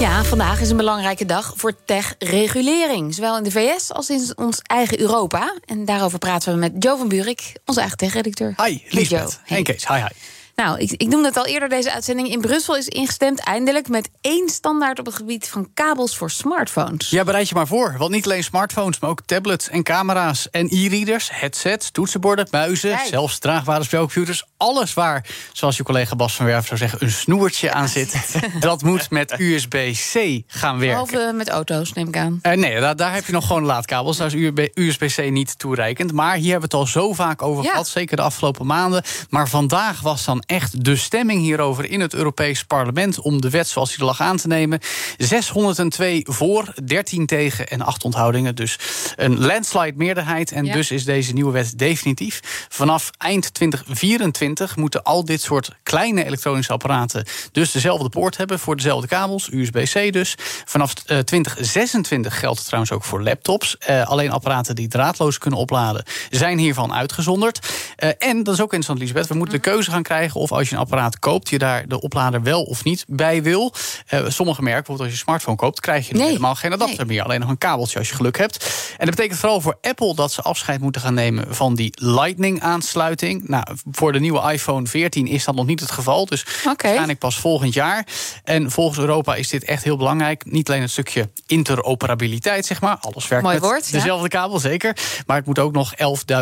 Ja, vandaag is een belangrijke dag voor tech-regulering. Zowel in de VS als in ons eigen Europa. En daarover praten we met Joe van Buurik, onze eigen tech-redacteur. Hi, Liesbeth. Hey. En Kees, hi, hi. Nou, ik, ik noemde het al eerder deze uitzending. In Brussel is ingestemd eindelijk met één standaard op het gebied van kabels voor smartphones. Ja, bereid je maar voor. Want niet alleen smartphones, maar ook tablets en camera's en e-readers, headsets, toetsenborden, muizen, zelfs draagbare spelcomputers. Alles waar, zoals je collega Bas van Werf zou zeggen, een snoertje aan zit. dat moet met USB-C gaan werken. Behalve met auto's, neem ik aan. Uh, nee, daar, daar, heb je nog gewoon laadkabels. Daar is USB-C niet toereikend. Maar hier hebben we het al zo vaak over ja. gehad, zeker de afgelopen maanden. Maar vandaag was dan echt de stemming hierover in het Europees Parlement om de wet zoals die er lag aan te nemen. 602 voor, 13 tegen en 8 onthoudingen. Dus een landslide meerderheid. En dus is deze nieuwe wet definitief. Vanaf eind 2024 moeten al dit soort kleine elektronische apparaten dus dezelfde poort hebben voor dezelfde kabels, USB-C dus. Vanaf 2026 geldt het trouwens ook voor laptops. Uh, alleen apparaten die draadloos kunnen opladen zijn hiervan uitgezonderd. Uh, en dat is ook interessant, Lisbeth. We moeten de keuze gaan krijgen of als je een apparaat koopt, je daar de oplader wel of niet bij wil. Uh, sommige merken, bijvoorbeeld als je een smartphone koopt, krijg je helemaal geen adapter meer. Alleen nog een kabeltje als je geluk hebt. En dat betekent vooral voor Apple dat ze afscheid moeten gaan nemen van die Lightning-aansluiting. Nou, voor de nieuwe iPhone 14 is dat nog niet het geval. Dus okay. waarschijnlijk pas volgend jaar. En volgens Europa is dit echt heel belangrijk. Niet alleen het stukje interoperabiliteit, zeg maar. Alles werkt Mooi met woord, dezelfde ja. kabel, zeker. Maar het moet ook nog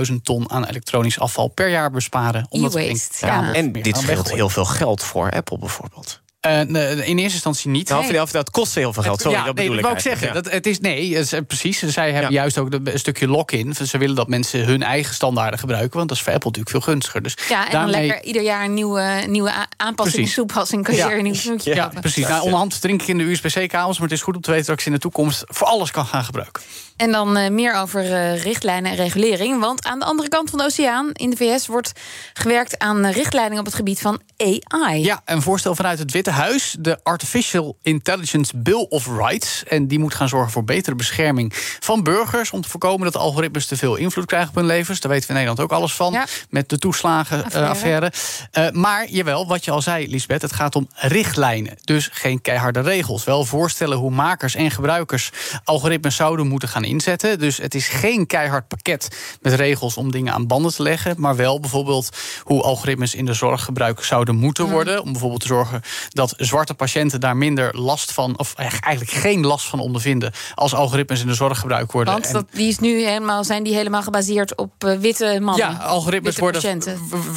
11.000 ton aan elektronisch afval per jaar besparen. Omdat e ja. En dit scheelt heel veel geld voor Apple bijvoorbeeld. Uh, in eerste instantie niet. Nou, nee. dat kost heel veel geld. Sorry, ja, dat nee, bedoel dat ik. Wou ik zeggen. Ja. Dat, het is, nee, het is, precies. Zij hebben ja. juist ook een stukje lock-in. Ze willen dat mensen hun eigen standaarden gebruiken. Want dat is voor Apple natuurlijk veel gunstiger. Dus ja, en daarmee... dan lekker ieder jaar een nieuwe, nieuwe aanpassing, precies. toepassing. Kan je weer een nieuw Ja, precies. Nou, onderhand drink ik in de USB-C-kabels. Maar het is goed om te weten dat ik ze in de toekomst voor alles kan gaan gebruiken. En dan uh, meer over uh, richtlijnen en regulering. Want aan de andere kant van de oceaan, in de VS, wordt gewerkt aan richtlijnen op het gebied van AI. Ja, een voorstel vanuit het Witte Huis, de Artificial Intelligence Bill of Rights. En die moet gaan zorgen voor betere bescherming van burgers. Om te voorkomen dat algoritmes te veel invloed krijgen op hun levens. Daar weten we in Nederland ook alles van. Ja. Met de toeslagenaffaire. Uh, maar jawel, wat je al zei, Lisbeth, het gaat om richtlijnen. Dus geen keiharde regels. Wel voorstellen hoe makers en gebruikers algoritmes zouden moeten gaan inzetten. Dus het is geen keihard pakket met regels om dingen aan banden te leggen. Maar wel bijvoorbeeld hoe algoritmes in de zorg gebruikt zouden moeten worden. Om bijvoorbeeld te zorgen dat zwarte patiënten daar minder last van, of eigenlijk geen last van ondervinden. als algoritmes in de zorg gebruikt worden. Want dat, die is nu helemaal, zijn die helemaal gebaseerd op uh, witte mannen? Ja, algoritmes worden,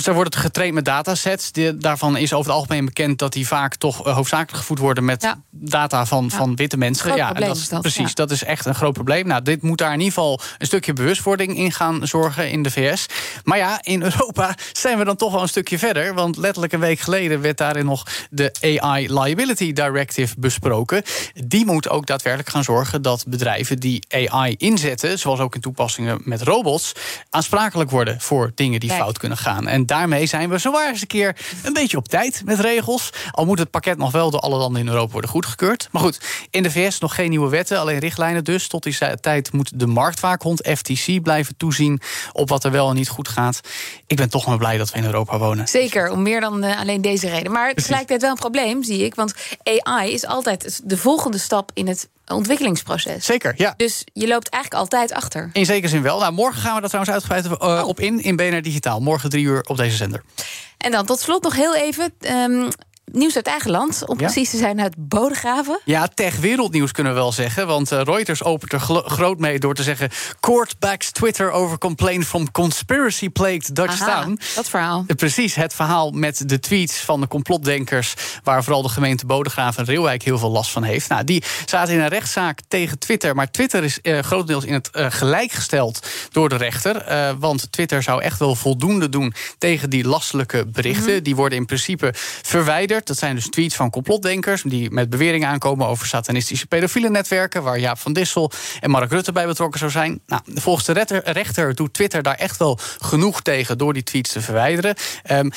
ze worden getraind met datasets. Die, daarvan is over het algemeen bekend dat die vaak toch uh, hoofdzakelijk gevoed worden met ja. data van, ja. van witte mensen. Groot ja, dat, is, dat, precies, dat is echt een groot probleem. Nou, dit moet daar in ieder geval een stukje bewustwording in gaan zorgen in de VS. Maar ja, in Europa zijn we dan toch wel een stukje verder. Want letterlijk een week geleden werd daarin nog de AI Liability Directive besproken. Die moet ook daadwerkelijk gaan zorgen dat bedrijven die AI inzetten, zoals ook in toepassingen met robots, aansprakelijk worden voor dingen die Kijk. fout kunnen gaan. En daarmee zijn we zowaar eens een keer een beetje op tijd met regels. Al moet het pakket nog wel door alle landen in Europa worden goedgekeurd. Maar goed, in de VS nog geen nieuwe wetten, alleen richtlijnen dus. Tot die tijd moet de marktwaakhond FTC blijven toezien op wat er wel en niet goed gaat. Ik ben toch maar blij dat we in Europa wonen. Zeker, om meer dan uh, alleen deze reden. Maar tegelijkertijd wel een probleem, zie ik. Want AI is altijd de volgende stap in het ontwikkelingsproces. Zeker, ja. Dus je loopt eigenlijk altijd achter. In zekere zin wel. Nou, morgen gaan we daar trouwens uitgebreid uh, oh. op in, in BNR Digitaal. Morgen drie uur op deze zender. En dan tot slot nog heel even... Um, Nieuws uit eigen land, om ja? precies te zijn uit Bodegraven. Ja, tech wereldnieuws kunnen we wel zeggen. Want uh, Reuters opent er groot mee door te zeggen... Court backs Twitter over complaint from conspiracy plagued Dutch Aha, town. dat verhaal. Uh, precies, het verhaal met de tweets van de complotdenkers... waar vooral de gemeente Bodegraven en Reeuwijk heel veel last van heeft. Nou, die zaten in een rechtszaak tegen Twitter. Maar Twitter is uh, grotendeels in het gelijk gesteld door de rechter. want Twitter zou echt wel voldoende doen tegen die lastelijke berichten. Mm -hmm. Die worden in principe verwijderd. Dat zijn dus tweets van complotdenkers die met beweringen aankomen over satanistische pedofiele netwerken, waar Jaap van Dissel en Mark Rutte bij betrokken zou zijn. Nou, volgens de rechter, doet Twitter daar echt wel genoeg tegen door die tweets te verwijderen. Um,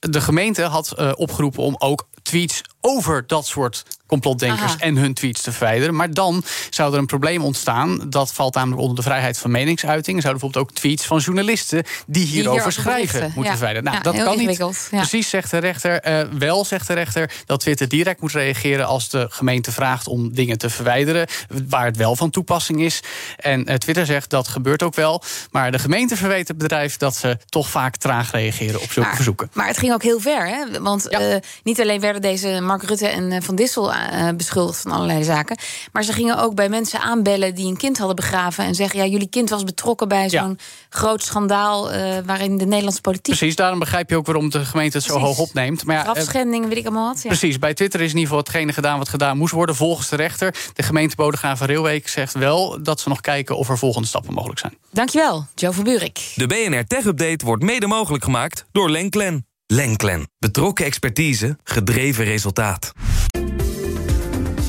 de gemeente had uh, opgeroepen om ook tweets over dat soort complotdenkers en hun tweets te verwijderen. Maar dan zou er een probleem ontstaan. Dat valt namelijk onder de vrijheid van meningsuiting. Er zouden bijvoorbeeld ook tweets van journalisten die hierover schrijven moeten verwijderen. Nou, dat kan niet. Precies, zegt de rechter. Uh, wel zegt de rechter dat Twitter direct moet reageren als de gemeente vraagt om dingen te verwijderen. Waar het wel van toepassing is. En uh, Twitter zegt dat gebeurt ook wel. Maar de gemeente verweet het bedrijf dat ze toch vaak traag reageren op zulke verzoeken. Maar het ging ook heel ver. Hè? Want uh, niet alleen werden deze Mark Rutte en Van Dissel uh, beschuldigd van allerlei zaken. Maar ze gingen ook bij mensen aanbellen die een kind hadden begraven. En zeggen: ja, jullie kind was betrokken bij zo'n groot schandaal. Uh, waarin de Nederlandse politiek. Precies, daarom begrijp je ook waarom de gemeente het zo hoog opneemt. Maar ja, Grafschending, weet ik allemaal wat. Ja. Precies, bij Twitter is in ieder geval hetgene gedaan wat gedaan moest worden. Volgens de rechter. De gemeente Bodegraven Railweek zegt wel dat ze nog kijken of er volgende stappen mogelijk zijn. Dankjewel, Joe van Buurik. De BNR Tech Update wordt mede mogelijk gemaakt door Lenklen. Lenklen. Betrokken expertise, gedreven resultaat.